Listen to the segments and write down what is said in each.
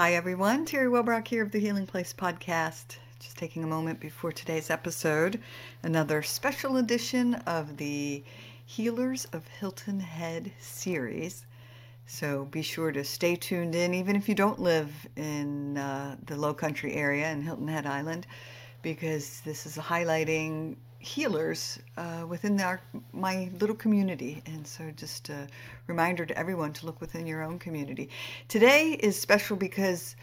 Hi, everyone. Teri Wellbrock here of the Healing Place podcast. Just taking a moment before today's episode, another special edition of the Healers of Hilton Head series. So be sure to stay tuned in, even if you don't live in uh, the Low Country area in Hilton Head Island, because this is highlighting healers uh, within our, my little community. And so, just a reminder to everyone to look within your own community. Today is special because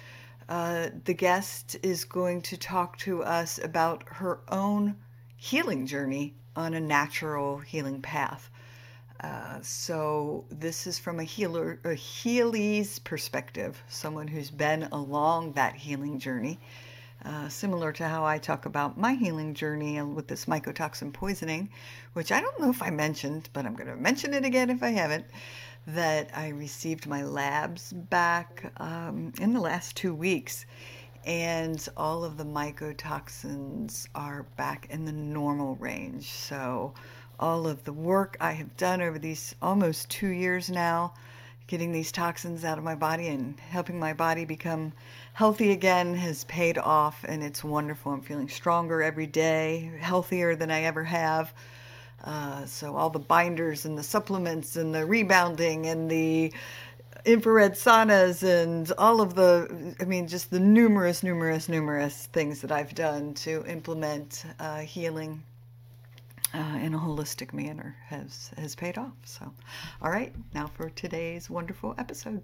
uh, the guest is going to talk to us about her own healing journey on a natural healing path. Uh, so this is from a healer, a Healy's perspective, someone who's been along that healing journey. Uh, similar to how I talk about my healing journey with this mycotoxin poisoning, which I don't know if I mentioned, but I'm going to mention it again if I haven't. That I received my labs back um, in the last two weeks, and all of the mycotoxins are back in the normal range. So, all of the work I have done over these almost two years now, getting these toxins out of my body and helping my body become healthy again has paid off and it's wonderful. I'm feeling stronger every day, healthier than I ever have. Uh, so, all the binders and the supplements and the rebounding and the infrared saunas and all of the, I mean, just the numerous, numerous, numerous things that I've done to implement uh, healing uh, in a holistic manner has has paid off. So, all right, now for today's wonderful episode.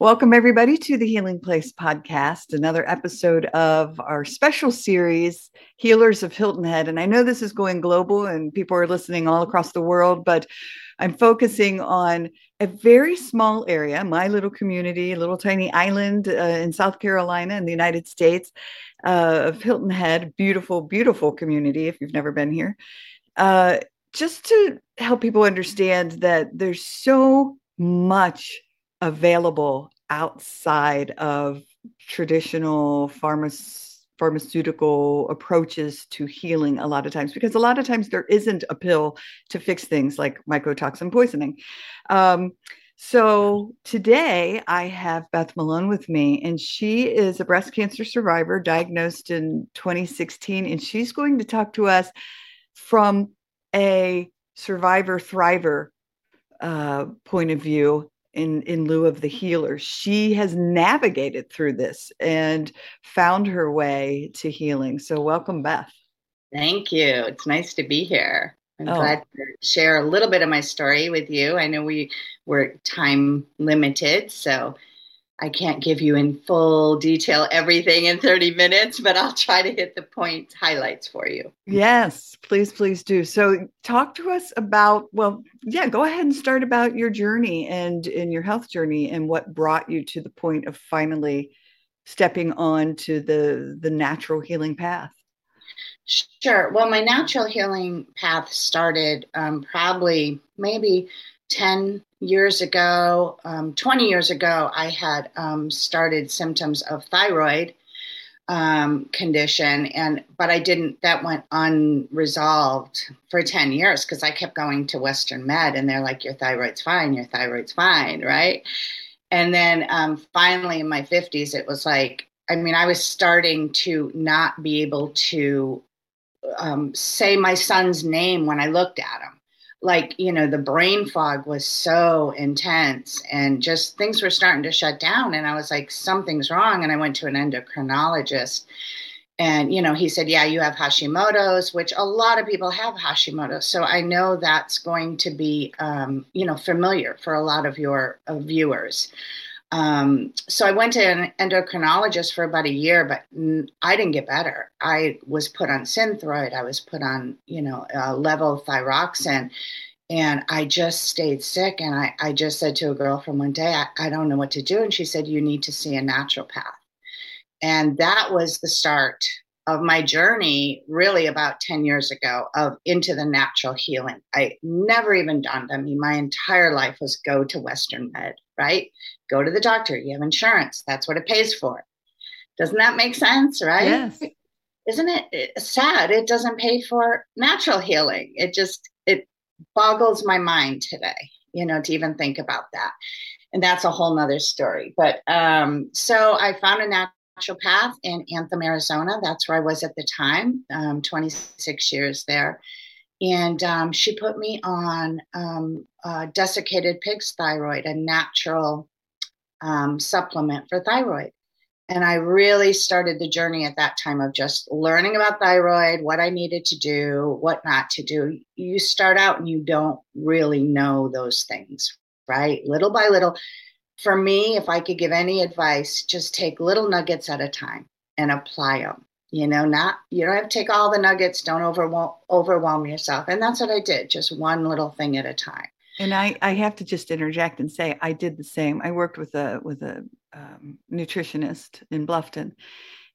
Welcome, everybody, to the Healing Place podcast, another episode of our special series, Healers of Hilton Head. And I know this is going global and people are listening all across the world, but I'm focusing on a very small area, my little community, little tiny island uh, in South Carolina in the United States uh, of Hilton Head. Beautiful, beautiful community if you've never been here. Uh, just to help people understand that there's so much available outside of traditional pharmaceutical pharmaceutical approaches to healing a lot of times because a lot of times there isn't a pill to fix things like mycotoxin poisoning. Um, so today I have Beth Malone with me, and she is a breast cancer survivor diagnosed in 2016, and she's going to talk to us from a survivor thriver uh, point of view in in lieu of the healer. She has navigated through this and found her way to healing. So welcome beth. Thank you. It's nice to be here. I'm oh. glad to share a little bit of my story with you. I know we were time limited so I can't give you in full detail everything in 30 minutes, but I'll try to hit the point highlights for you. Yes, please, please do. So, talk to us about, well, yeah, go ahead and start about your journey and in your health journey and what brought you to the point of finally stepping on to the the natural healing path. Sure. Well, my natural healing path started um, probably maybe 10 years ago, um, 20 years ago, I had um, started symptoms of thyroid um, condition, and but I didn't. That went unresolved for 10 years because I kept going to Western Med, and they're like, "Your thyroid's fine. Your thyroid's fine, right?" And then um, finally, in my 50s, it was like, I mean, I was starting to not be able to um, say my son's name when I looked at him like you know the brain fog was so intense and just things were starting to shut down. And i was like something's wrong. And i went to an endocrinologist and you know he said yeah you have hashimoto's which a lot of people have hashimoto's. So i know that's going to be um, you know familiar for a lot of your uh, viewers um, so I went to an endocrinologist for about a year, but I didn't get better. I was put on Synthroid. I was put on, you know, uh, levothyroxine, and I just stayed sick. And I, I just said to a girlfriend one day, I, I don't know what to do. And she said, you need to see a naturopath. And that was the start of my journey really about 10 years ago of into the natural healing i never even dawned on me my entire life was go to western med right go to the doctor. You have insurance. That's what it pays for. Doesn't that make sense right? Yes. Isn't it sad? It doesn't pay for natural healing. It just it boggles my mind today you know to even think about that. And that's a whole nother story. But um, so I found a naturopath in Anthem, Arizona. That's where I was at the time, um, 26 years there. And um, she put me on um, desiccated pig's thyroid, a natural um, supplement for thyroid. And I really started the journey at that time of just learning about thyroid, what I needed to do, what not to do. You start out and you don't really know those things, right? Little by little. For me, if I could give any advice, just take little nuggets at a time and apply them. You know, not you don't have to take all the nuggets. Don't overwhelm overwhelm yourself. And that's what I did, just one little thing at a time. And I, I have to just interject and say I did the same. I worked with a with a um, nutritionist in Bluffton,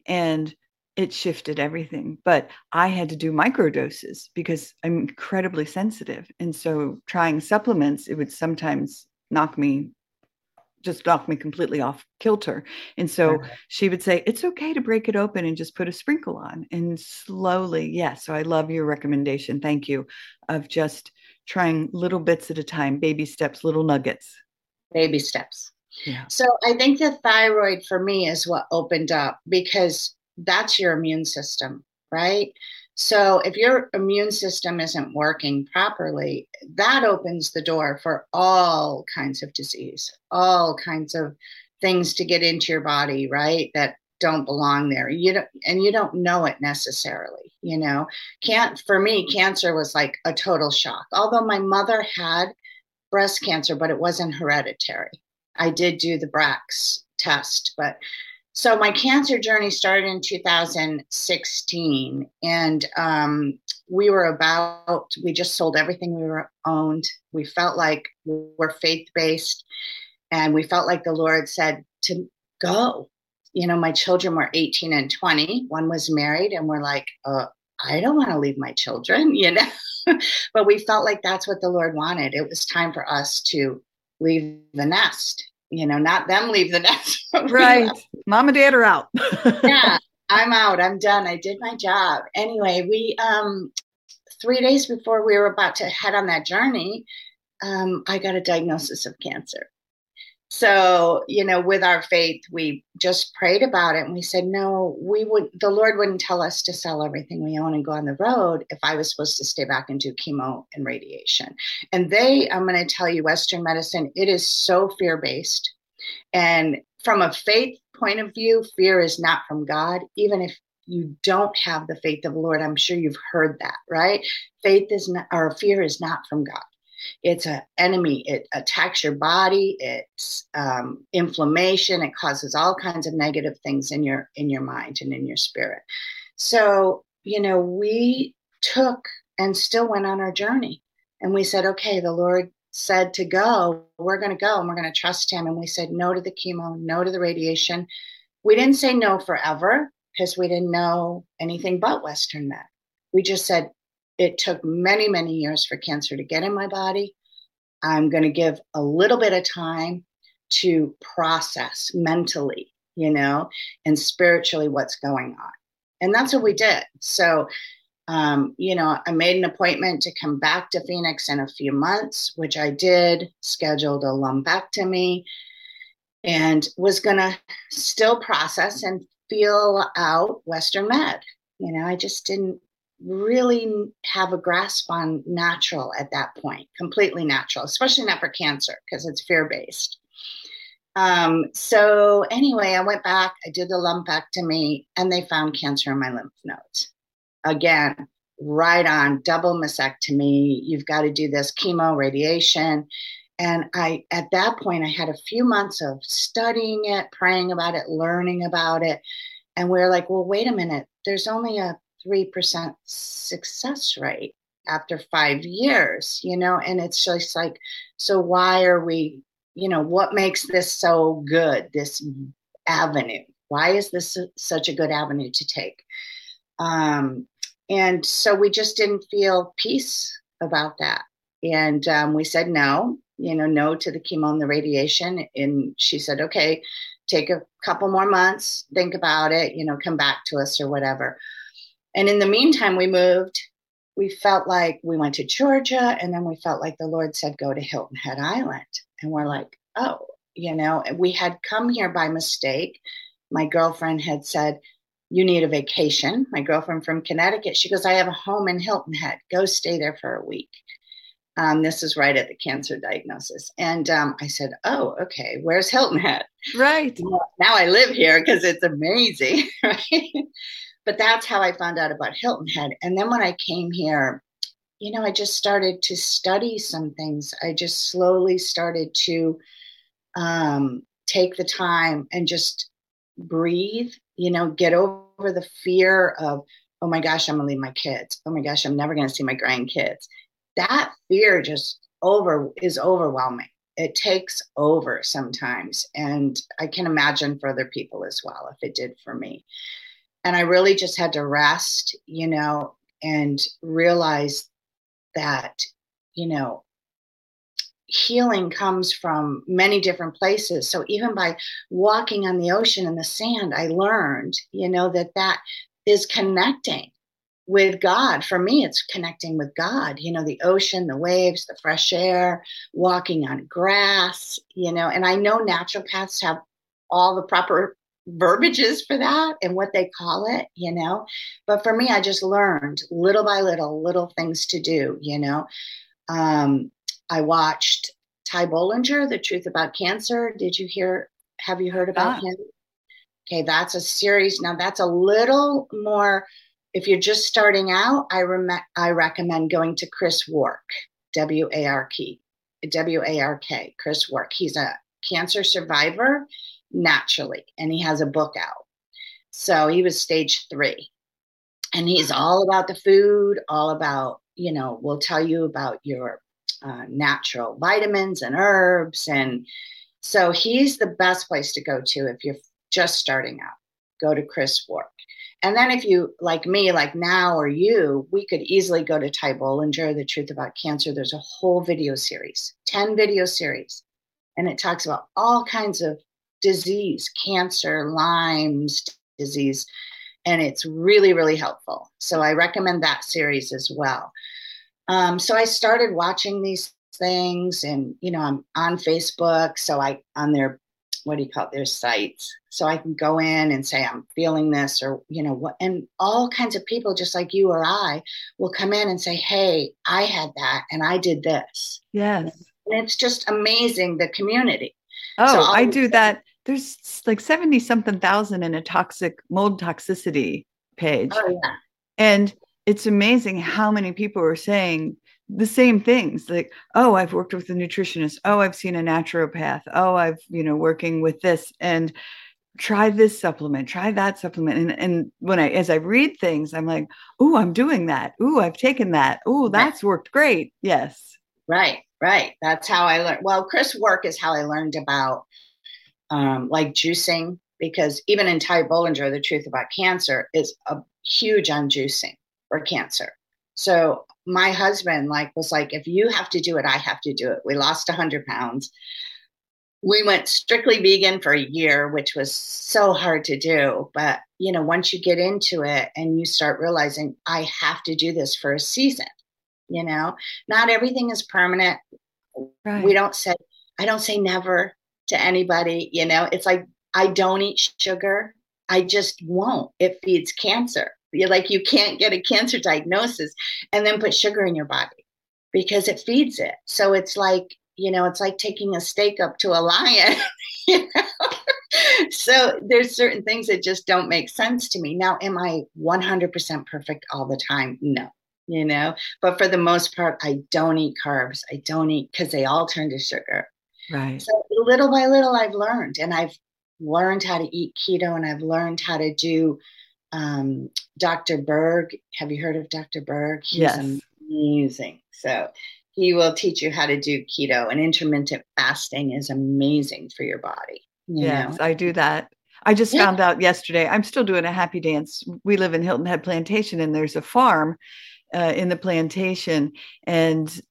and it shifted everything. But I had to do micro doses because I'm incredibly sensitive, and so trying supplements it would sometimes knock me just knock me completely off kilter. And so okay. she would say, It's okay to break it open and just put a sprinkle on. And slowly, yes. Yeah, so I love your recommendation. Thank you. Of just trying little bits at a time, baby steps, little nuggets. Baby steps. Yeah. So I think the thyroid for me is what opened up because that's your immune system, right? So if your immune system isn't working properly, that opens the door for all kinds of disease, all kinds of things to get into your body, right? That don't belong there. You don't, and you don't know it necessarily. You know, can't for me, cancer was like a total shock. Although my mother had breast cancer, but it wasn't hereditary. I did do the BRCA test, but so my cancer journey started in 2016, and um, we were about we just sold everything we were owned. We felt like we we're faith based, and we felt like the Lord said to go you know, my children were 18 and 20. One was married, and we're like, uh, I don't want to leave my children, you know. but we felt like that's what the Lord wanted. It was time for us to leave the nest, you know, not them leave the nest. right. Mom and dad are out. yeah, I'm out. I'm done. I did my job. Anyway, we, um, three days before we were about to head on that journey, um, I got a diagnosis of cancer so you know with our faith we just prayed about it and we said no we would the lord wouldn't tell us to sell everything. We own and go on the road if i was supposed to stay back and do chemo and radiation. And they i'm going to tell you western medicine it is so fear based and from a faith point of view fear is not from god. Even if you don't have the faith of the lord i'm sure you've heard that right? Faith is not or fear is not from god it's an enemy. It attacks your body. It's um, inflammation. It causes all kinds of negative things in your in your mind and in your spirit. So you know, we took and still went on our journey, and we said, okay, the Lord said to go. We're going to go, and we're going to trust Him. And we said no to the chemo, no to the radiation. We didn't say no forever because we didn't know anything but Western med. We just said it took many, many years for cancer to get in my body. I'm going to give a little bit of time to process mentally, you know, and spiritually what's going on. And that's what we did. So, um, you know, I made an appointment to come back to Phoenix in a few months, which I did, scheduled a lumpectomy, and was going to still process and feel out Western Med. You know, I just didn't really have a grasp on natural at that point, completely natural, especially not for cancer because it's fear based. Um, so anyway, I went back, I did the lumpectomy, and they found cancer in my lymph nodes. Again, right on, double mastectomy. You've got to do this chemo, radiation. And I, at that point, I had a few months of studying it, praying about it, learning about it. And we we're like, well, wait a minute, there's only a 3% success rate after five years, you know, and it's just like, so why are we, you know, what makes this so good, this avenue? Why is this such a good avenue to take? Um, and so we just didn't feel peace about that. And um, we said no, you know, no to the chemo and the radiation. And she said, okay, take a couple more months, think about it, you know, come back to us or whatever. And in the meantime, we moved. We felt like we went to Georgia, and then we felt like the Lord said, go to Hilton Head Island. And we're like, oh, You know, we had come here by mistake. My girlfriend had said, You need a vacation. My girlfriend from Connecticut, she goes, I have a home in Hilton Head. Go stay there for a week. Um, this is right at the cancer diagnosis. And um, I said, Oh, okay, where's Hilton Head? Right. Now I live here because it's amazing. Right. But that's how I found out about Hilton Head. And then when I came here, you know, I just started to study some things. I just slowly started to um, take the time and just breathe, you know, get over the fear of, oh my gosh, I'm gonna leave my kids. Oh my gosh, I'm never gonna see my grandkids. That fear just over is overwhelming. It takes over sometimes. And I can imagine for other people as well, if it did for me. And I really just had to rest, you know, and realize that, you know, healing comes from many different places. So even by walking on the ocean and the sand, I learned, you know, that that is connecting with God. For me, it's connecting with God, you know, the ocean, the waves, the fresh air, walking on grass, you know, and I know naturopaths have all the proper verbiages for that and what they call it, you know. But for me, I just learned little by little, little things to do, you know. Um, I watched Ty Bollinger, The Truth About Cancer. Did you hear? Have you heard about ah. him? Okay, that's a series. Now, that's a little more. If you're just starting out, I, rem- I recommend going to Chris Wark, W A R K, W A R K, Chris Wark. He's a cancer survivor naturally, and he has a book out. So he was stage three. And he's all about the food, all about, you know, we'll tell you about your uh, natural vitamins and herbs. And so he's the best place to go to if you're just starting out. Go to Chris Wark. And then if you, like me, like now or you, we could easily go to Ty Bollinger, The Truth About Cancer. There's a whole video series, 10 video series. And it talks about all kinds of disease, cancer, Lyme's disease, and it's really, really helpful. So I recommend that series as well. Um, so I started watching these things, and you know, I'm on Facebook, so I on their what do you call it, their sites, so I can go in and say I'm feeling this, or you know what, and all kinds of people, just like you or I, will come in and say, "Hey, I had that, and I did this." Yes, and it's just amazing the community. Oh, so I do that there's like 70 something thousand in a toxic mold toxicity page. Oh, yeah. And it's amazing how many people are saying the same things like, oh, I've worked with a nutritionist. Oh, I've seen a naturopath. Oh, I've, you know, working with this and try this supplement, try that supplement. And, and when I, as I read things, I'm like, oh, I'm doing that. Oh, I've taken that. Oh, that's worked great. Yes. Right. Right. That's how I learned. Well, Chris Wark is how I learned about um, like juicing, because even in Ty Bollinger, The Truth About Cancer is a huge on juicing for cancer. So my husband like was like, if you have to do it, I have to do it. We lost 100 pounds. We went strictly vegan for a year, which was so hard to do. But you know, once you get into it and you start realizing I have to do this for a season, you know, not everything is permanent. Right. We don't say I don't say never to anybody. You know, it's like I don't eat sugar. I just won't. It feeds cancer. You're like you can't get a cancer diagnosis and then put sugar in your body because it feeds it. So it's like, you know, it's like taking a steak up to a lion. you know? so there's certain things that just don't make sense to me. Now, am I 100% perfect all the time? No you know but for the most part i don't eat carbs i don't eat because they all turn to sugar Right. So little by little, I've learned, and I've learned how to eat keto, and I've learned how to do um, Dr. Berg. Have you heard of Dr. Berg? He's yes. amazing. So he will teach you how to do keto, and intermittent fasting is amazing for your body. You yes, know? I do that. I just yeah. found out yesterday. I'm still doing a happy dance. We live in Hilton Head Plantation, and there's a farm uh, in the plantation, and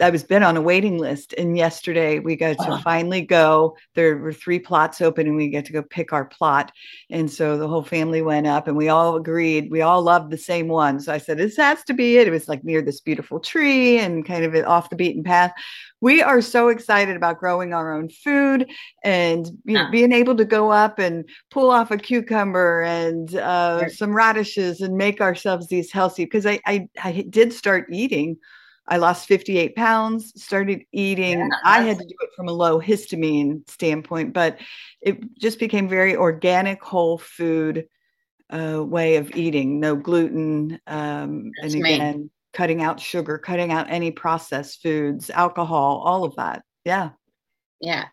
I was been on a waiting list, and yesterday we got to finally go. There were three plots open, and we get to go pick our plot. And so the whole family went up, and we all agreed. We all loved the same one. So I said, "This has to be it." It was like near this beautiful tree and kind of off the beaten path. We are so excited about growing our own food and you know, being able to go up and pull off a cucumber and uh, some radishes and make ourselves these healthy. Because I, I I did start eating I lost 58 pounds, started eating. Yeah, I had to do it from a low histamine standpoint, but it just became very organic, whole food uh, way of eating. No gluten. Um, and again, me. cutting out sugar, cutting out any processed foods, alcohol, all of that. Yeah. Yeah.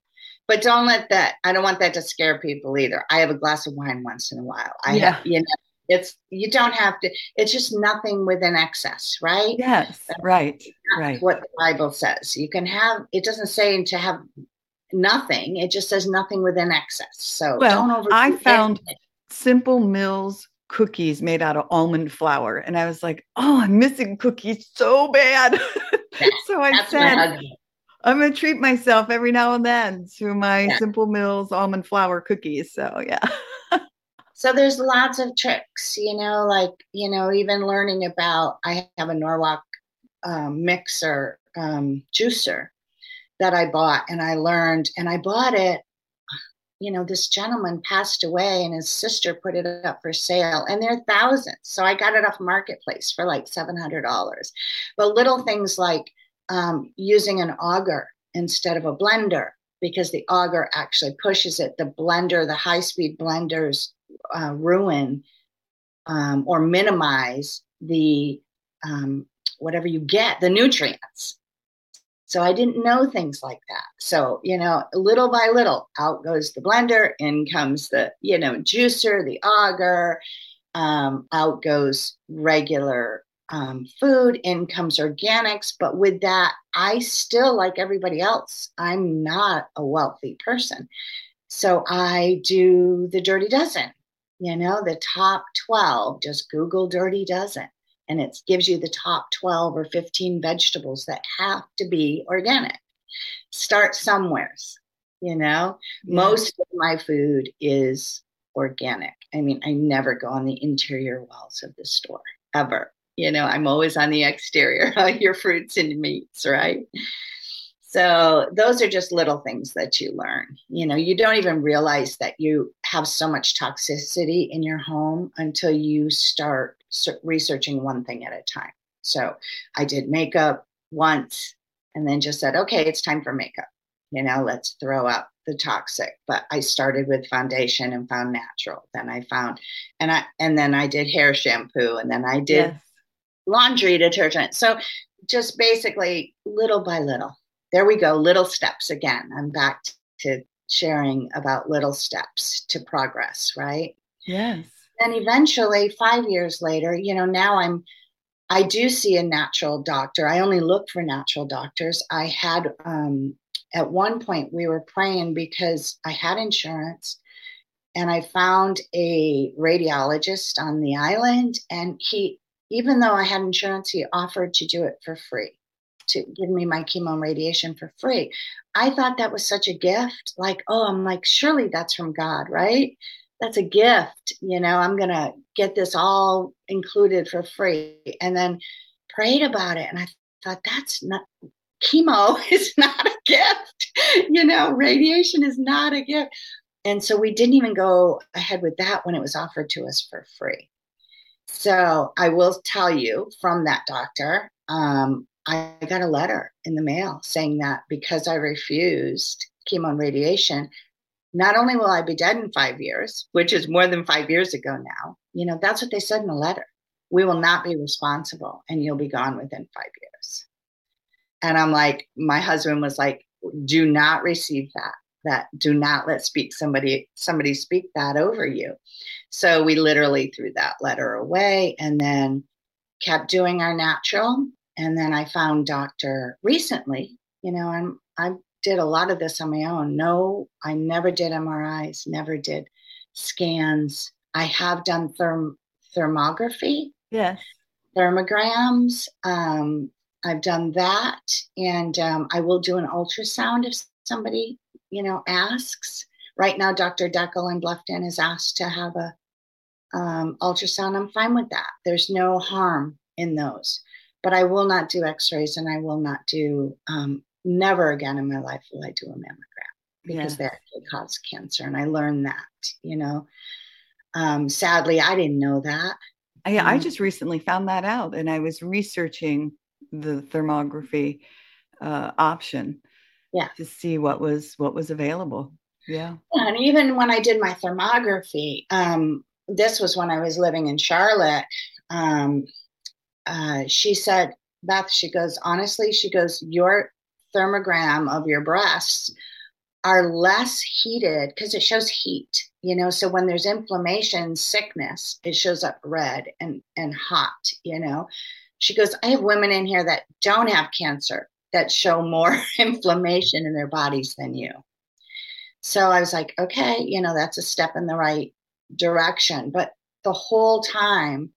But don't let that, I don't want that to scare people either. I have a glass of wine once in a while. I yeah. have, you know, it's you don't have to it's just nothing within excess right? Yes right right. what the bible says. You can have it doesn't say to have nothing it just says nothing within excess. So well i found anything. simple mills cookies made out of almond flour and i was like oh i'm missing cookies so bad. So i said i'm going to treat myself every now and then to my yeah. simple mills almond flour cookies. So yeah so there's lots of tricks, you know, like, you know, even learning about, I have a Norwalk um, mixer um, juicer that I bought and I learned, and I bought it. You know, this gentleman passed away and his sister put it up for sale, and they're thousands. So I got it off Marketplace for like $700. But little things like um, using an auger instead of a blender because the auger actually pushes it. The blender, the high speed blenders uh, ruin um, or minimize the um, whatever you get, the nutrients. So I didn't know things like that. So, you know, little by little, out goes the blender, in comes the, you know, juicer, the auger, um, out goes regular um, food, in comes organics. But with that, I still, like everybody else, I'm not a wealthy person. So I do the dirty dozen you know, the top 12, just Google Dirty Dozen, and it gives you the top 12 or 15 vegetables that have to be organic. Start somewheres, you know. Yeah. Most of my food is organic. I mean, I never go on the interior walls of the store ever. You know, I'm always on the exterior, your fruits and meats, right? So those are just little things that you learn. You know, you don't even realize that you have so much toxicity in your home until you start researching one thing at a time. So I did makeup once and then just said, okay, it's time for makeup. You know, let's throw out the toxic. But I started with foundation and found natural. Then I found and I and then I did hair shampoo and then I did yes. laundry detergent. So just basically little by little there we go, little steps again. I'm back to sharing about little steps to progress, right? Yes. And eventually, five years later, you know, now I'm, I do see a natural doctor. I only look for natural doctors. I had, um, at one point, we were praying because I had insurance and I found a radiologist on the island. And he, even though I had insurance, he offered to do it for free to give me my chemo and radiation for free. I thought that was such a gift. Like, oh, I'm like, surely that's from God, right? That's a gift. You know, I'm going to get this all included for free. And then prayed about it. And I thought, that's not, chemo is not a gift. You know, radiation is not a gift. And so we didn't even go ahead with that when it was offered to us for free. So I will tell you from that doctor, um, I got a letter in the mail saying that because I refused chemo and radiation, not only will I be dead in five years, which is more than five years ago now, you know, that's what they said in the letter. We will not be responsible and you'll be gone within five years. And I'm like, my husband was like, do not receive that. That do not let speak somebody somebody speak that over you. So we literally threw that letter away and then kept doing our natural and then I found doctor recently, you know, I'm I did a lot of this on my own. No, I never did MRIs, never did scans. I have done therm thermography. Yes. Thermograms. Um, I've done that, and um, I will do an ultrasound if somebody, you know, asks. Right now, Dr. Deckel in Bluffton is asked to have a um, ultrasound. I'm fine with that. There's no harm in those, but I will not do X-rays, and I will not do. Um, never again in my life will I do a mammogram because yeah. that could cause cancer, and I learned that. You know, um, sadly, I didn't know that. I, I just recently found that out, and I was researching the thermography uh, option yeah to see what was what was available yeah and even when i did my thermography um, this was when i was living in charlotte um, uh, she said beth she goes honestly she goes your thermogram of your breasts are less heated because it shows heat you know so when there's inflammation sickness it shows up red and and hot you know she goes, I have women in here that don't have cancer that show more inflammation in their bodies than you. So I was like, okay, you know, that's a step in the right direction. But the whole time,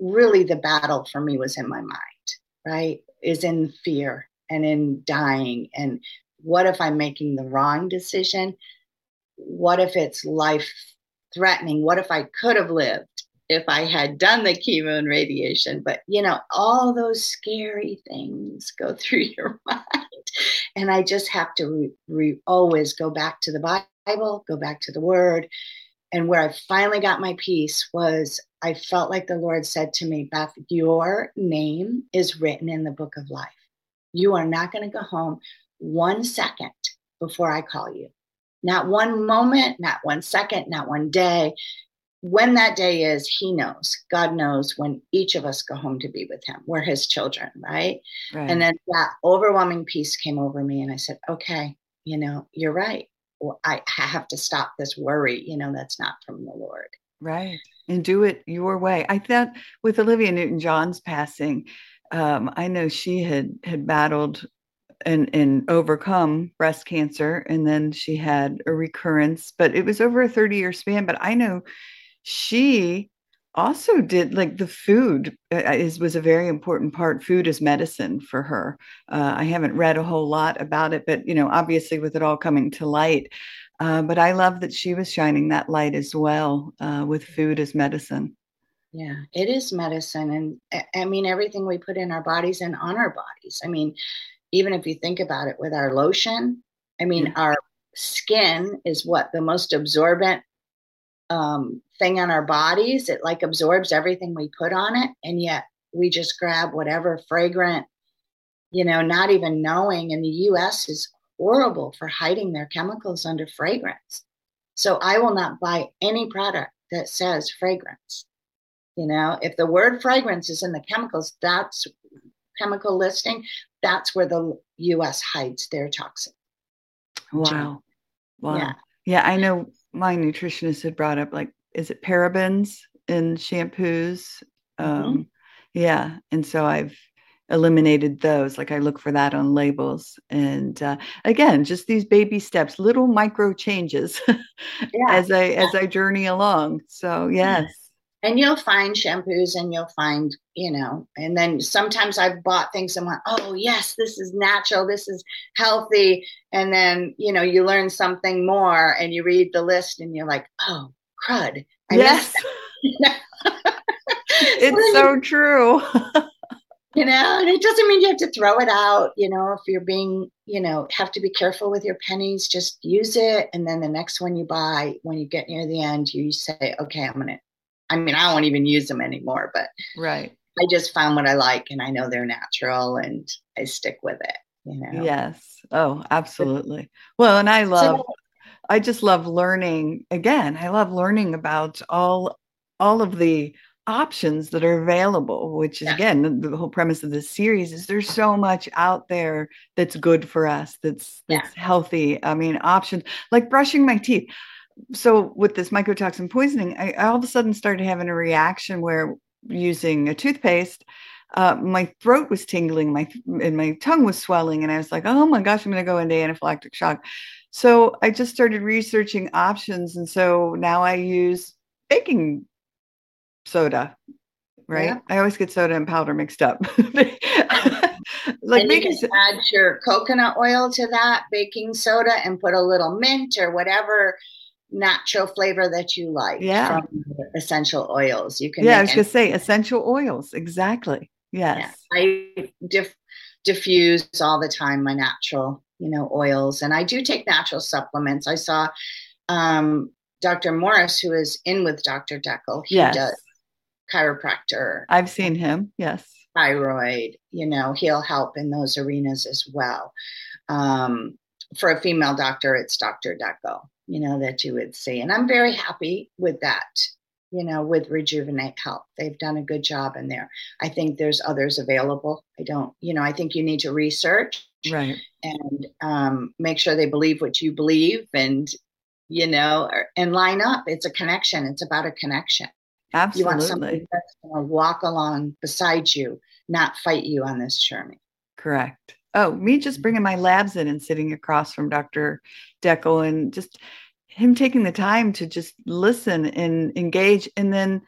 really the battle for me was in my mind, right? Is in fear and in dying. And what if I'm making the wrong decision? What if it's life threatening? What if I could have lived? if I had done the chemo and radiation. But, you know, all those scary things go through your mind. And I just have to re- re- always go back to the Bible, go back to the word. And where I finally got my peace was I felt like the Lord said to me, Beth, your name is written in the book of life. You are not going to go home one second before I call you. Not one moment, not one second, not one day when that day is, he knows. God knows when each of us go home to be with him. We're his children, right? right? And then that overwhelming peace came over me, and I said, okay, you know, you're right. Well, I have to stop this worry, you know, that's not from the Lord. Right. And do it your way. I thought with Olivia Newton John's passing, um, I know she had had battled and and overcome breast cancer and then she had a recurrence but it was over a 30 year span. But i know she also did like the food uh, uh, is was a very important part. Food is medicine for her. Uh, i haven't read a whole lot about it but you know obviously with it all coming to light uh, but i love that she was shining that light as well uh, with food as medicine yeah it is medicine and i mean everything we put in our bodies and on our bodies i mean even if you think about it with our lotion i mean yeah. our skin is what the most absorbent um, thing on our bodies. It like absorbs everything we put on it. And yet we just grab whatever fragrant, you know, not even knowing. And the US is horrible for hiding their chemicals under fragrance. So I will not buy any product that says fragrance. You know, if the word fragrance is in the chemicals, that's chemical listing, that's where the US hides their toxin. Wow. Wow. Yeah. Yeah, I know my nutritionist had brought up like is it parabens in shampoos mm-hmm. um yeah and so i've eliminated those like i look for that on labels. And uh, again just these baby steps little micro changes yeah. as i as i journey along. So yes. And you'll find shampoos and you'll find you know and then sometimes i've bought things and went oh yes this is natural this is healthy. And then you know you learn something more and you read the list and you're like oh crud I yes. it's so true you know and it doesn't mean you have to throw it out you know if you're being you know have to be careful with your pennies just use it and then the next one you buy when you get near the end you say okay i'm gonna I mean, I don't even use them anymore, but right. I just found what I like and I know they're natural and I stick with it, you know. Yes. Oh, absolutely. Well, and I love so, I just love learning again. I love learning about all all of the options that are available which is yeah. again the, the, whole premise of this series is there's so much out there that's good for us that's that's yeah. healthy i mean options like brushing my teeth so with this mycotoxin poisoning, I, I all of a sudden started having a reaction where using a toothpaste, uh, my throat was tingling, my and my tongue was swelling, and I was like, "Oh my gosh, I'm going to go into anaphylactic shock." So I just started researching options, and so now I use baking soda. Right? Yeah. I always get soda and powder mixed up. like and you can add your coconut oil to that, baking soda, and put a little mint or whatever natural flavor that you like Yeah. from essential oils. You can yeah, I was any- gonna say essential oils. Exactly. Yeah, Yes. I diff- diffuse all the time my natural, you know, oils, and I do take natural supplements. I saw um, Dr. Morris, who is in with Dr. Deckel. He Yes. does chiropractor, I've seen him. Yes. thyroid. You know, he'll help in those arenas as well. Um, for a female doctor, it's Dr. Deckel. You know that you would see, and I'm very happy with that. You know, with Rejuvenate Health, they've done a good job in there. I think there's others available. I don't, you know, I think you need to research Right. and um, make sure they believe what you believe and, you know, and line up. It's a connection. It's about a connection. You want Absolutely. somebody that's going to walk along beside you, not fight you on this journey. Correct. Oh, me just mm-hmm. bringing my labs in and sitting across from Dr. Deckel and just him taking the time to just listen and engage and then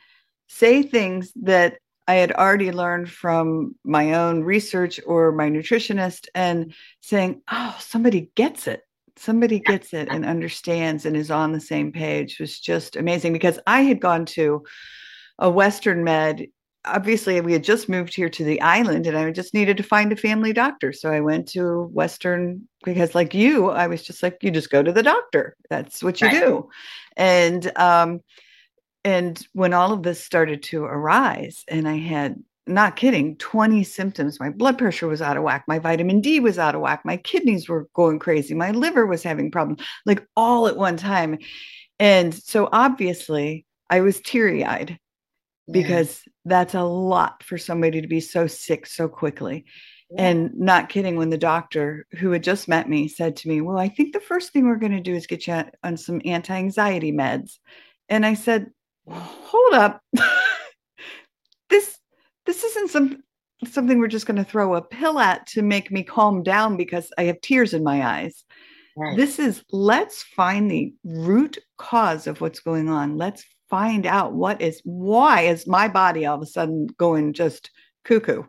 say things that I had already learned from my own research or my nutritionist and saying, oh, somebody gets it. Somebody gets it and understands and is on the same page was just amazing because I had gone to a Western med obviously we had just moved here to the island and I just needed to find a family doctor. So I went to Western because like you, I was just like, you just go to the doctor. That's what you Right. do. And um and when all of this started to arise and I had not kidding 20 symptoms my blood pressure was out of whack my vitamin d was out of whack my kidneys were going crazy my liver was having problems like all at one time and so obviously i was teary-eyed Yeah. because that's a lot for somebody to be so sick so quickly. Yeah. And not kidding, when the doctor who had just met me said to me, Well, I think the first thing we're going to do is get you on some anti anxiety meds. And I said, Hold up. this this isn't some something we're just going to throw a pill at to make me calm down because I have tears in my eyes. Right. This is let's find the root cause of what's going on. Let's find out what is why is my body all of a sudden going just cuckoo.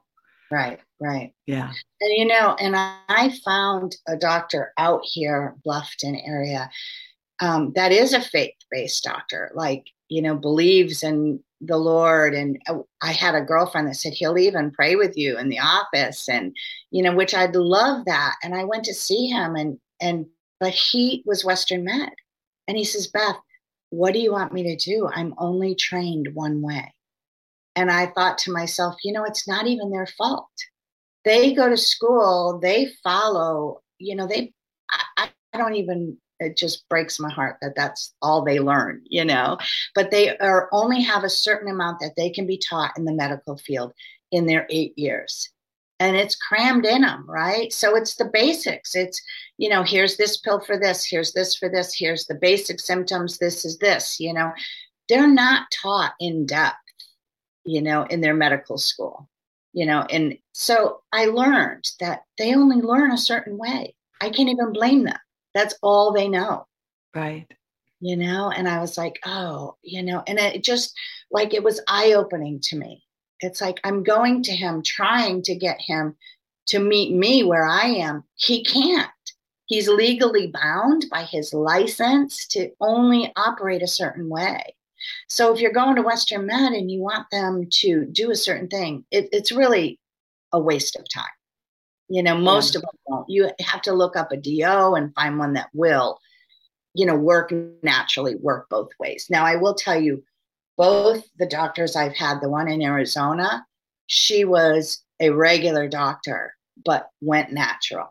right, right. Yeah. And you know, and I, I found a doctor out here, Bluffton area, um, that is a faith-based doctor. Like, you know, believes in the Lord. And uh, I had a girlfriend that said he'll even pray with you in the office, and you know, which I'd love that. And I went to see him, and and but he was Western Med, and he says, Beth, what do you want me to do? I'm only trained one way. And I thought to myself, you know, it's not even their fault they go to school they follow you know they I, I don't even it just breaks my heart that that's all they learn you know? But they are only have a certain amount that they can be taught in the medical field in their eight years. And it's crammed in them right? So it's the basics. It's you know here's this pill for this here's this for this here's the basic symptoms this is this you know? They're not taught in depth you know in their medical school you know? And so i learned that they only learn a certain way. I can't even blame them that's all they know. Right. you know and i was like oh you know and it just like it was eye opening to me. It's like i'm going to him trying to get him to meet me where i am. He can't. He's legally bound by his license to only operate a certain way. So if you're going to western med and you want them to do a certain thing it, it's really a waste of time you know most Yeah. of them won't. You have to look up a do and find one that will you know work naturally work both ways. Now i will tell you both the doctors i've had the one in arizona she was a regular doctor but went natural.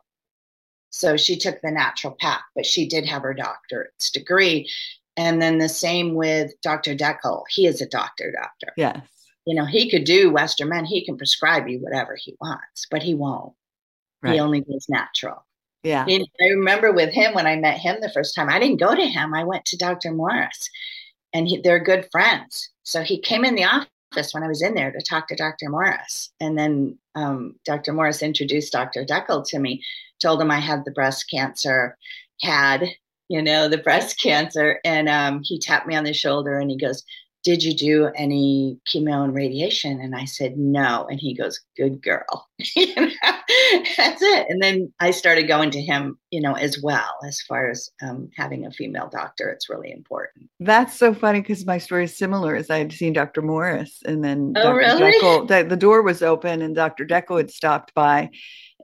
So she took the natural path but she did have her doctorate's degree. And then the same with dr deckel he is a doctor doctor. Yes. you know he could do western med. He can prescribe you whatever he wants but he won't Right. he only does natural Yeah. and I remember with him when I met him the first time, I didn't go to him. I went to Dr. Morris, and he, they're good friends. So he came in the office when I was in there to talk to Dr. Morris, and then um, Dr. Morris introduced Dr. Deckel to me, told him I had the breast cancer, had you know the breast cancer, and um, he tapped me on the shoulder and he goes, did you do any chemo and radiation? And I said, no. And he goes, good girl. That's it. And then I started going to him, you know, as well, as far as um, having a female doctor. It's really important. That's so funny because my story is similar as I had seen Dr. Morris and then oh, Dr. Really? Deckel, the door was open and Dr. Deckel had stopped by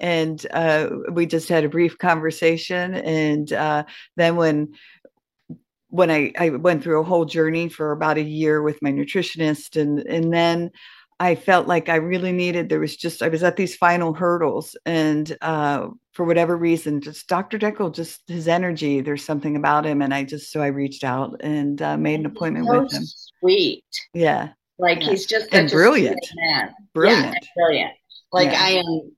and uh, we just had a brief conversation. And uh, then when when I, I went through a whole journey for about a year with my nutritionist and and then I felt like I really needed there was just I was at these final hurdles and uh, for whatever reason just Dr. Deckel just his energy there's something about him and I just so I reached out and uh, made an appointment so with him sweet yeah like yeah. he's just and brilliant man brilliant yeah, brilliant like Yeah. I am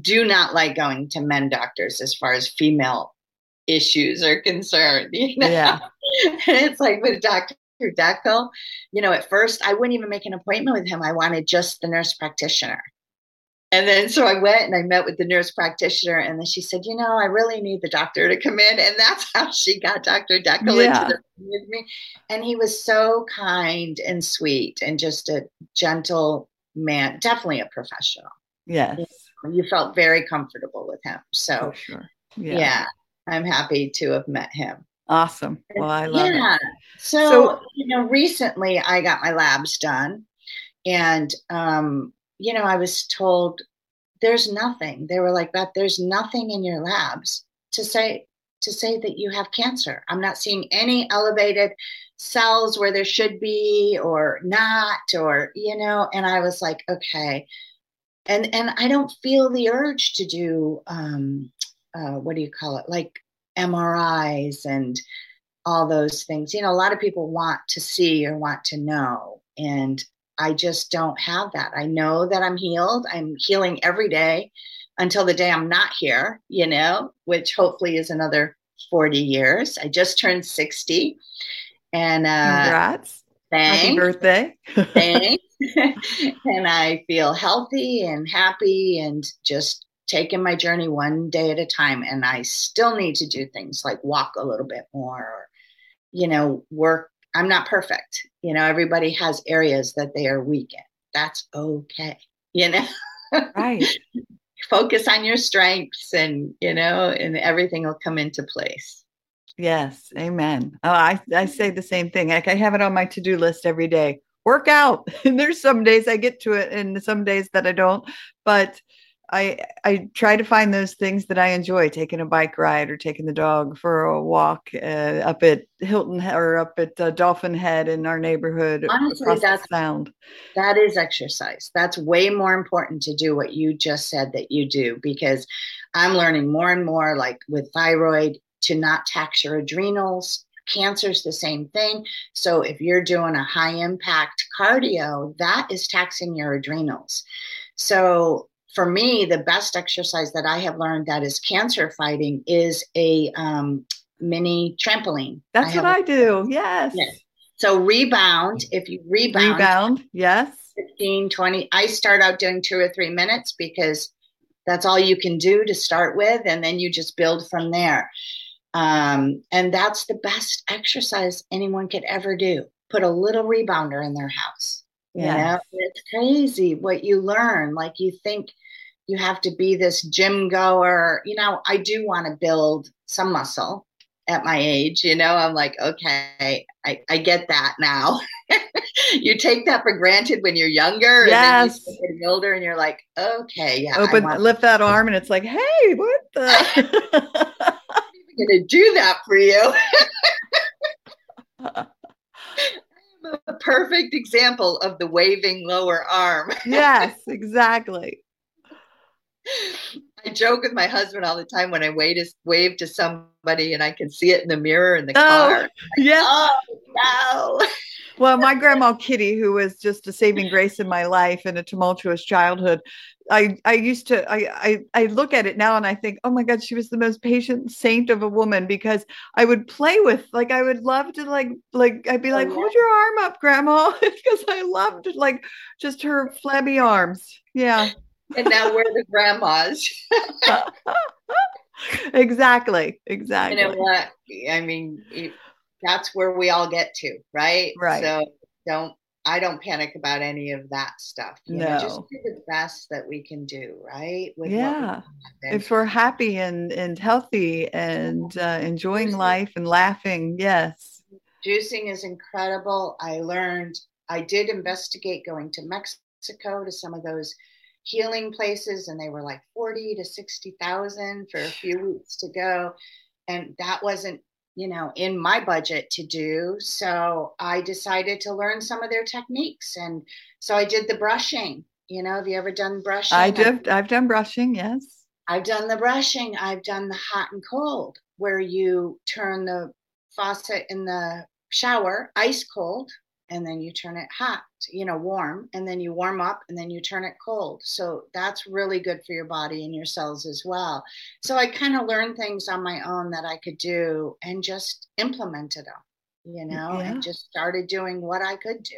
do not like going to men doctors as far as female issues are concerned. You know? yeah it's like with Dr. Deckel, you know, at first I wouldn't even make an appointment with him. I wanted just the nurse practitioner. And then so I went and I met with the nurse practitioner, and then she said, You know, I really need the doctor to come in. And that's how she got Dr. Deckel Yeah. into the room with me. And he was so kind and sweet and just a gentle man, definitely a professional. yes You felt very comfortable with him. So, sure yeah, yeah, I'm happy to have met him. awesome well I love yeah. it So, So- you know, recently I got my labs done, and um, you know, I was told there's nothing. They were like, "Beth, there's nothing in your labs to say to say that you have cancer. I'm not seeing any elevated cells where there should be or not, or you know." And I was like, "Okay." And and I don't feel the urge to do um, uh, what do you call it, like MRIs and all those things. You know, a lot of people want to see or want to know. And I just don't have that. I know that I'm healed. I'm healing every day until the day I'm not here, you know, which hopefully is another 40 years. I just turned 60. And uh, congrats happy birthday Thanks. and I feel healthy and happy and just taking my journey one day at a time. And I still need to do things like walk a little bit more or, you know, work. I'm not perfect. You know, everybody has areas that they are weak in. That's okay. You know, right focus on your strengths and, you know, and everything will come into place. Yes, amen. Oh, I, I say the same thing. Like I have it on my to-do list every day. Work out. And there's some days I get to it and some days that I don't. But I I try to find those things that I enjoy, taking a bike ride or taking the dog for a walk uh, up at Hilton or up at uh, Dolphin Head in our neighborhood Honestly, that's- sound. That is exercise. That's way more important to do what you just said that you do because I'm learning more and more, like with thyroid, to not tax your adrenals. Cancer's the same thing. So if you're doing a high impact cardio, that is taxing your adrenals. So for me, the best exercise that I have learned that is cancer fighting is a um, mini trampoline. That's have what I do. Yes. So rebound, if you rebound, Rebound. Yes. 15, 20. I start out doing two or three minutes because that's all you can do to start with. And then you just build from there. Um, and that's the best exercise anyone could ever do. Put a little rebounder in their house. You Yes. know, it's crazy what you learn. Like you think you have to be this gym goer. You know, I do want to build some muscle at my age. You know, I'm like, okay, I, I get that now. you take that for granted when you're younger. Yes. And then you older and you're like, okay, yeah. Open, want- lift that arm, and it's like, hey, what the? I'm going to do that for you. A perfect example of the waving lower arm. yes, exactly. I joke with my husband all the time when I wave to, wave to somebody and I can see it in the mirror in the Oh. car. Yeah. Oh, no. Well, my grandma Kitty, who was just a saving grace in my life and a tumultuous childhood, I I used to I, I I look at it now and I think, oh my God, she was the most patient saint of a woman because I would play with like I would love to like like I'd be Oh, like, hold your arm up, grandma, because I loved like just her flabby arms. Yeah, And now we're the grandmas. exactly, You exactly. know what? I mean, you- that's where we all get to, right? Right. So don't I don't panic about any of that stuff. You no. Know, just do the best that we can do, right? With yeah. We if we're happy and, and healthy and uh, enjoying juicing. life and laughing, yes. Juicing is incredible. I learned, I did investigate going to Mexico to some of those healing places, and they were like 40 to 60,000 for a few weeks to go. And that wasn't you know, in my budget to do. So I decided to learn some of their techniques. And so I did the brushing. You know, have you ever done brushing? I do. I've done brushing, yes. I've done the brushing. I've done the hot and cold, where you turn the faucet in the shower ice cold and then you turn it hot, you know, warm, and then you warm up and then you turn it cold. So that's really good for your body and your cells as well. So I kind of learned things on my own that I could do and just implemented them, you know, yeah. and just started doing what I could do.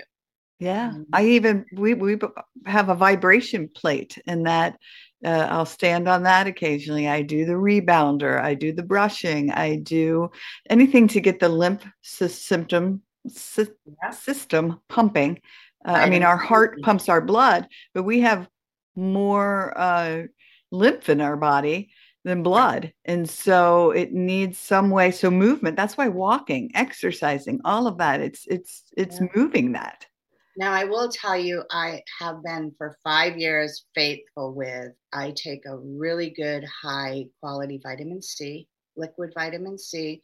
Yeah, I even we we have a vibration plate, and that uh, I'll stand on that occasionally. I do the rebounder, I do the brushing, I do anything to get the lymph system yeah. system pumping. Uh, I mean, our heart pumps our blood, but we have more uh, lymph in our body than blood. And so it needs some way. So movement, that's why walking, exercising, all of that, it's, it's, it's yeah. moving that. Now, I will tell you, I have been for five years faithful with, I take a really good high quality vitamin C, liquid vitamin C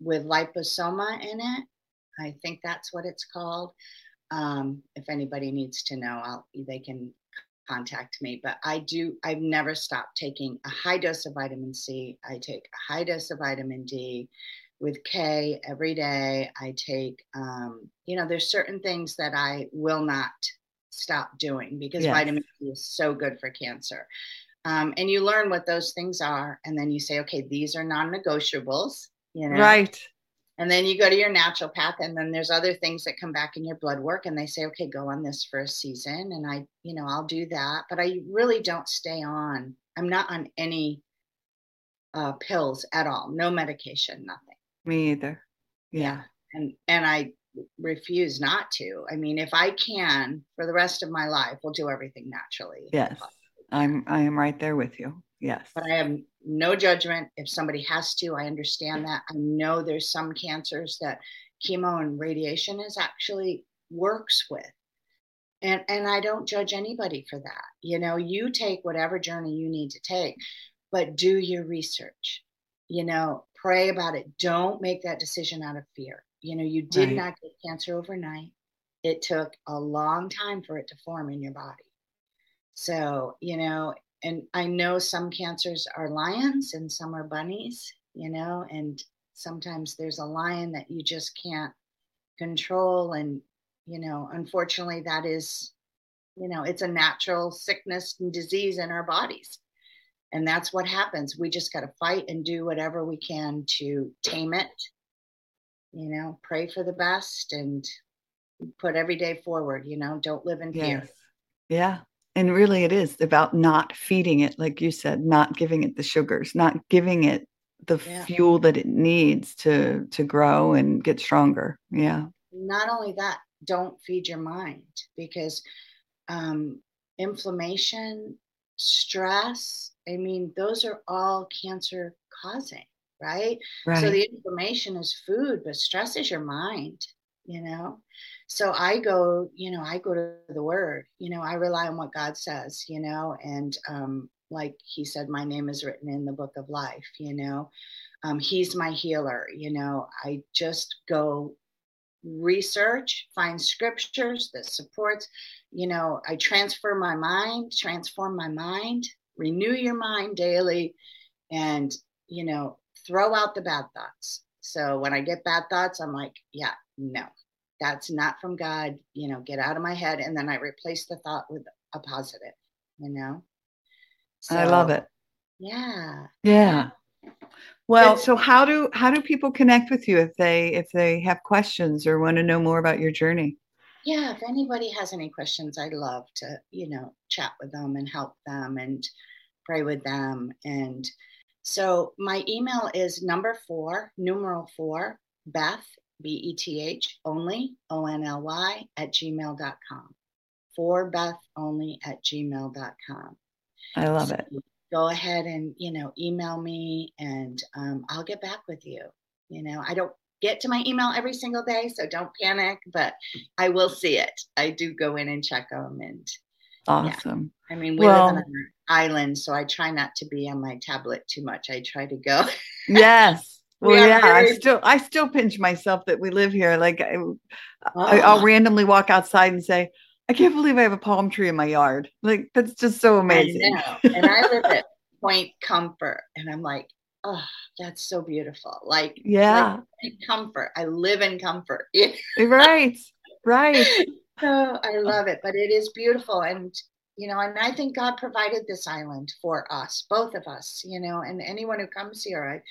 with liposoma in it. I think that's what it's called. Um, if anybody needs to know, I'll, they can contact me. But I do, I've never stopped taking a high dose of vitamin C. I take a high dose of vitamin D with K every day. I take, um, you know, there's certain things that I will not stop doing because yes. vitamin C is so good for cancer. Um, and you learn what those things are, and then you say, okay, these are non-negotiables. You know, right? And then you go to your naturopath and then there's other things that come back in your blood work and they say okay go on this for a season. And i you know i'll do that but i really don't stay on i'm not on any uh, pills at all no medication nothing. Me either. Yeah. yeah. And and i refuse not to. I mean if i can for the rest of my life we'll do everything naturally. Yes. I'm i am right there with you. Yes. But i am no judgment. If somebody has to, I understand that. I know there's some cancers that chemo and radiation is actually works with. And and I don't judge anybody for that. You know, you take whatever journey you need to take, but do your research. You know, pray about it. Don't make that decision out of fear. You know, you did right. not get cancer overnight. It took a long time for it to form in your body. So, you know, and I know some cancers are lions and some are bunnies, you know, and sometimes there's a lion that you just can't control. And, you know, unfortunately, that is, you know, it's a natural sickness and disease in our bodies. And that's what happens. We just got to fight and do whatever we can to tame it, you know, pray for the best and put every day forward, you know, don't live in fear. Yes. Yeah and really it is about not feeding it like you said not giving it the sugars not giving it the yeah. fuel that it needs to to grow and get stronger yeah not only that don't feed your mind because um, inflammation stress i mean those are all cancer causing right? right so the inflammation is food but stress is your mind you know so i go you know i go to the word you know i rely on what god says you know and um like he said my name is written in the book of life you know? Um, he's my healer you know? I just go research find scriptures that supports you know i transfer my mind transform my mind renew your mind daily and you know throw out the bad thoughts. So when i get bad thoughts i'm like yeah no that's not from God, you know, get out of my head. And then I replace the thought with a positive, you know? So, I love it. Yeah. Yeah. Well, it's, so how do how do people connect with you if they if they have questions or want to know more about your journey? Yeah, if anybody has any questions, I'd love to, you know, chat with them and help them and pray with them. And so my email is number four, numeral four, Beth B E T H only, O N L Y, at gmail.com. For Beth only at gmail.com. I love so it. Go ahead and, you know, email me and um, I'll get back with you. You know, I don't get to my email every single day, so don't panic, but I will see it. I do go in and check them and awesome. Yeah. I mean, we well, live on an island, so I try not to be on my tablet too much. I try to go. yes. Well, we yeah, very- I still I still pinch myself that we live here. Like I, oh. I'll uh-uh. randomly walk outside and say, I can't believe I have a palm tree in my yard. Like that's just so amazing. I and I live at Point Comfort, and I'm like, oh, that's so beautiful. Like, yeah, like comfort. I live in comfort. right, right. Oh, I love it, but it is beautiful, and you know, and I think God provided this island for us, both of us. You know, and anyone who comes here, I,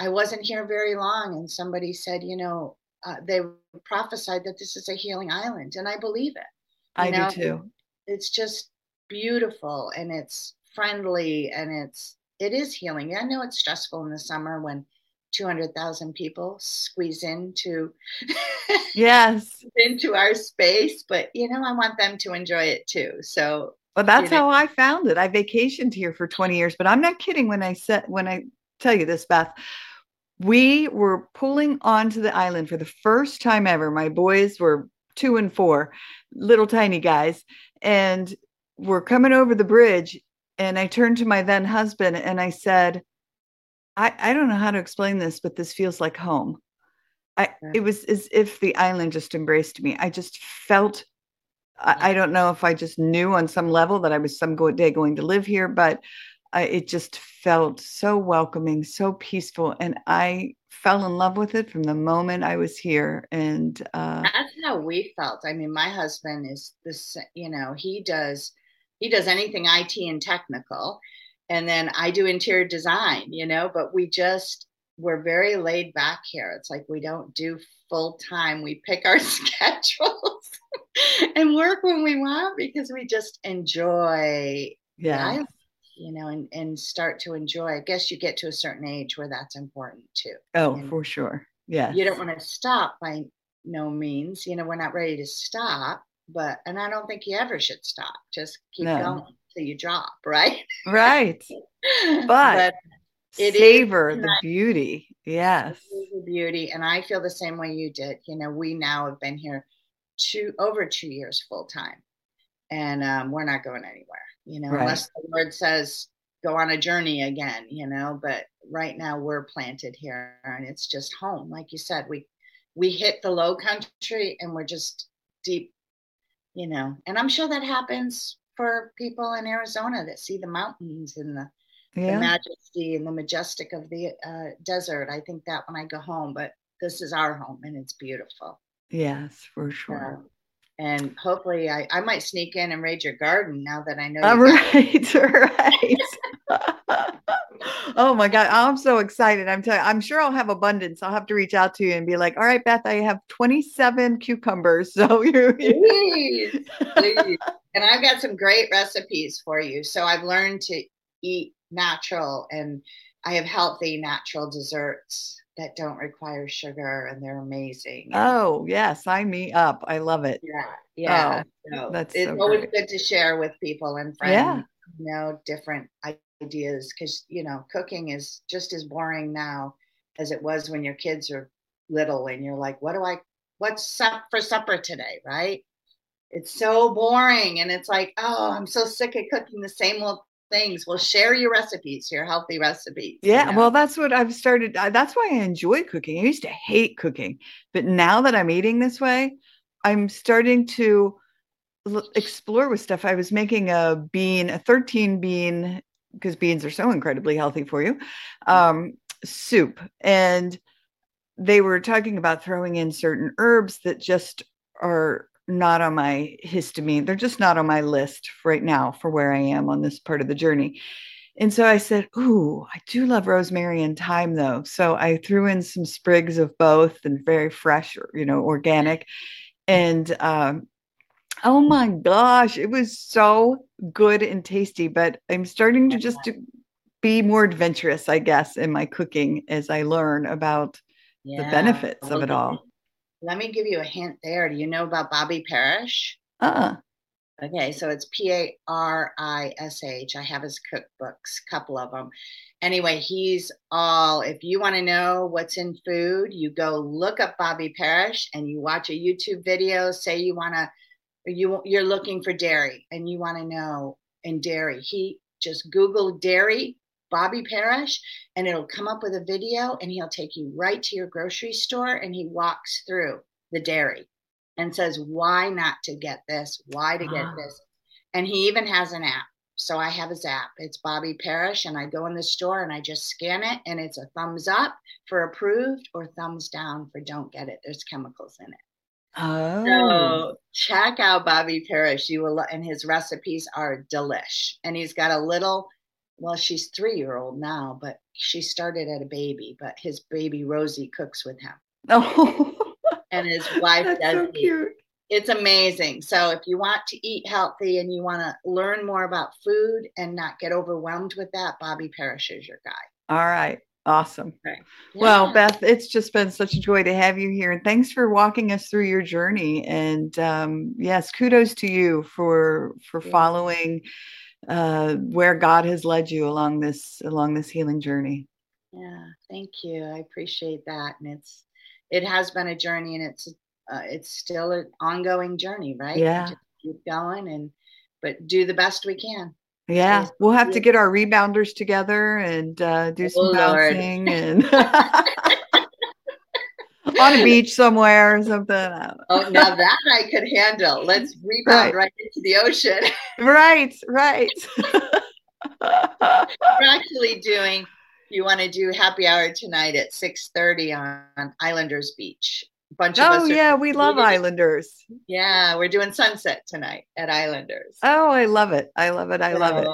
I wasn't here very long, and somebody said, you know, uh, they prophesied that this is a healing island, and I believe it. I know? do too. It's just beautiful, and it's friendly, and it's it is healing. I know it's stressful in the summer when 200,000 people squeeze into yes into our space but you know I want them to enjoy it too so well that's you know. how I found it I vacationed here for 20 years but I'm not kidding when I said when I tell you this Beth we were pulling onto the island for the first time ever my boys were 2 and 4 little tiny guys and we're coming over the bridge and I turned to my then husband and I said, I, I don't know how to explain this, but this feels like home. I, it was as if the island just embraced me. I just felt, I, I don't know if I just knew on some level that I was some day going to live here, but I, it just felt so welcoming, so peaceful. And I fell in love with it from the moment I was here. And uh, that's how we felt. I mean, my husband is this, you know, he does he does anything IT and technical. And then I do interior design, you know, but we just, we're very laid back here. It's like we don't do full time. We pick our schedules and work when we want because we just enjoy yeah. Life, you know, and, and start to enjoy. I guess you get to a certain age where that's important too. Oh, and for sure. Yeah. You don't want to stop by no means. You know, we're not ready to stop, but and I don't think you ever should stop. Just keep no. going till you drop, right? Right. but, but it savor the beauty. Yes. The beauty. And I feel the same way you did. You know, we now have been here two over two years full time. And um, we're not going anywhere, you know, right. unless the Lord says go on a journey again, you know. But right now we're planted here and it's just home. Like you said, we we hit the low country and we're just deep you know, and I'm sure that happens for people in Arizona that see the mountains and the, yeah. the majesty and the majestic of the uh, desert. I think that when I go home, but this is our home and it's beautiful. Yes, for sure. And hopefully, I, I might sneak in and raid your garden now that I know. Uh, all right, right. oh my god i'm so excited i'm telling i'm sure i'll have abundance i'll have to reach out to you and be like all right beth i have 27 cucumbers so you please, please. and i've got some great recipes for you so i've learned to eat natural and i have healthy natural desserts that don't require sugar and they're amazing. Oh, yeah, sign me up. I love it. Yeah. Yeah. Oh, so that's it's so always good to share with people and friends. Yeah. You know, different ideas because you know cooking is just as boring now as it was when your kids are little and you're like what do i what's up for supper today right it's so boring and it's like oh i'm so sick of cooking the same old things well share your recipes your healthy recipes yeah you know? well that's what i've started that's why i enjoy cooking i used to hate cooking but now that i'm eating this way i'm starting to explore with stuff i was making a bean a 13 bean because beans are so incredibly healthy for you, um, soup. And they were talking about throwing in certain herbs that just are not on my histamine. They're just not on my list right now for where I am on this part of the journey. And so I said, Ooh, I do love rosemary and thyme though. So I threw in some sprigs of both and very fresh, you know, organic. And um, Oh my gosh, it was so good and tasty. But I'm starting to just be more adventurous, I guess, in my cooking as I learn about yeah. the benefits of it all. Let me give you a hint there. Do you know about Bobby Parrish? Uh uh Okay, so it's P A R I S H. I have his cookbooks, a couple of them. Anyway, he's all, if you want to know what's in food, you go look up Bobby Parrish and you watch a YouTube video. Say you want to, you, you're looking for dairy and you want to know in dairy. He just Google dairy, Bobby Parrish, and it'll come up with a video and he'll take you right to your grocery store and he walks through the dairy and says why not to get this, why to get ah. this. And he even has an app. So I have his app. It's Bobby Parrish, and I go in the store and I just scan it, and it's a thumbs up for approved or thumbs down for don't get it. There's chemicals in it. Oh. So check out Bobby Parrish. You will, and his recipes are delish. And he's got a little. Well, she's three year old now, but she started at a baby. But his baby Rosie cooks with him. Oh. and his wife That's does so cute. It's amazing. So if you want to eat healthy and you want to learn more about food and not get overwhelmed with that, Bobby Parrish is your guy. All right. Awesome. Yeah. Well, Beth, it's just been such a joy to have you here, and thanks for walking us through your journey. And um, yes, kudos to you for for following uh, where God has led you along this along this healing journey. Yeah, thank you. I appreciate that, and it's it has been a journey, and it's uh, it's still an ongoing journey, right? Yeah. just keep going, and but do the best we can. Yeah, we'll have to get our rebounders together and uh, do some Oh, Lord. bouncing and on a beach somewhere or something. I don't know. Oh, now that I could handle. Let's rebound Right. right into the ocean. Right, right. We're actually doing. You want to do happy hour tonight at six thirty on Islanders Beach. A bunch of oh. Yeah, we love Islanders. yeah, we're doing sunset tonight at Islanders. Oh, I love it. I love it. I love it.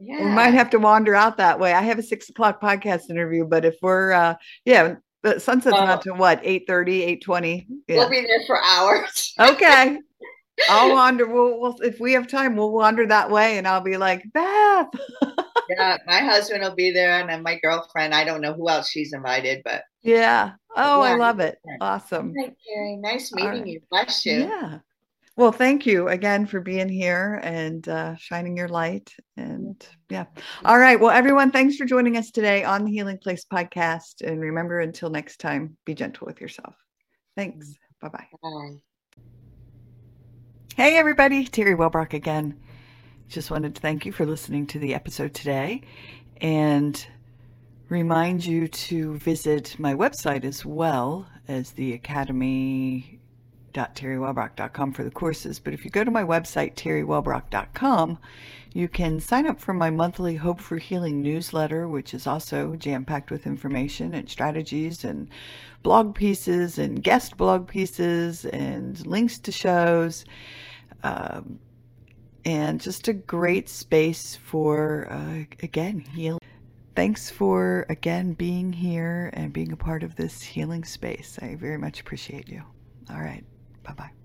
Yeah, We might have to wander out that way. I have a six o'clock podcast interview, but if we're uh yeah, the sunset's not to what, 8 820. Yeah. We'll be there for hours. okay. I'll wander. We'll, we'll if we have time, we'll wander that way and I'll be like, Beth. yeah, my husband will be there, and then my girlfriend. I don't know who else she's invited, but Yeah. Oh, I love it. Yeah. Awesome. hi, Carrie. Nice meeting right. you. Bless you. Yeah. Well, thank you again for being here and uh, shining your light. And yeah. All right. Well, everyone, thanks for joining us today on the Healing Place podcast. And remember, until next time, be gentle with yourself. Thanks. Bye bye. Bye. Hey, everybody. Teri Wellbrock again. Just wanted to thank you for listening to the episode today and remind you to visit my website as well as the academy.teriwellbrock.com for the courses. But if you go to my website, teriwellbrock.com, you can sign up for my monthly Hope for Healing newsletter, which is also jam packed with information and strategies and blog pieces and guest blog pieces and links to shows. Um, and just a great space for, uh, again, healing. Thanks for, again, being here and being a part of this healing space. I very much appreciate you. All right. Bye bye.